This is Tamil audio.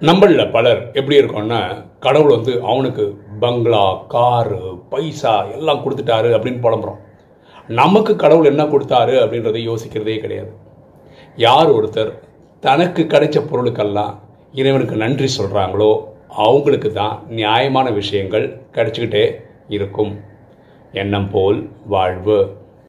நம்மளில் பலர் எப்படி இருக்கோம்னா கடவுள் வந்து அவனுக்கு பங்களா காரு பைசா எல்லாம் கொடுத்துட்டாரு அப்படின்னு புலம்புறோம். நமக்கு கடவுள் என்ன கொடுத்தாரு அப்படின்றத யோசிக்கிறதே கிடையாது. யார் ஒருத்தர் தனக்கு கிடைச்ச பொருளுக்கெல்லாம் இறைவனுக்கு நன்றி சொல்கிறாங்களோ அவங்களுக்கு தான் நியாயமான விஷயங்கள் கிடைச்சிக்கிட்டே இருக்கும். எண்ணம் போல் வாழ்வு.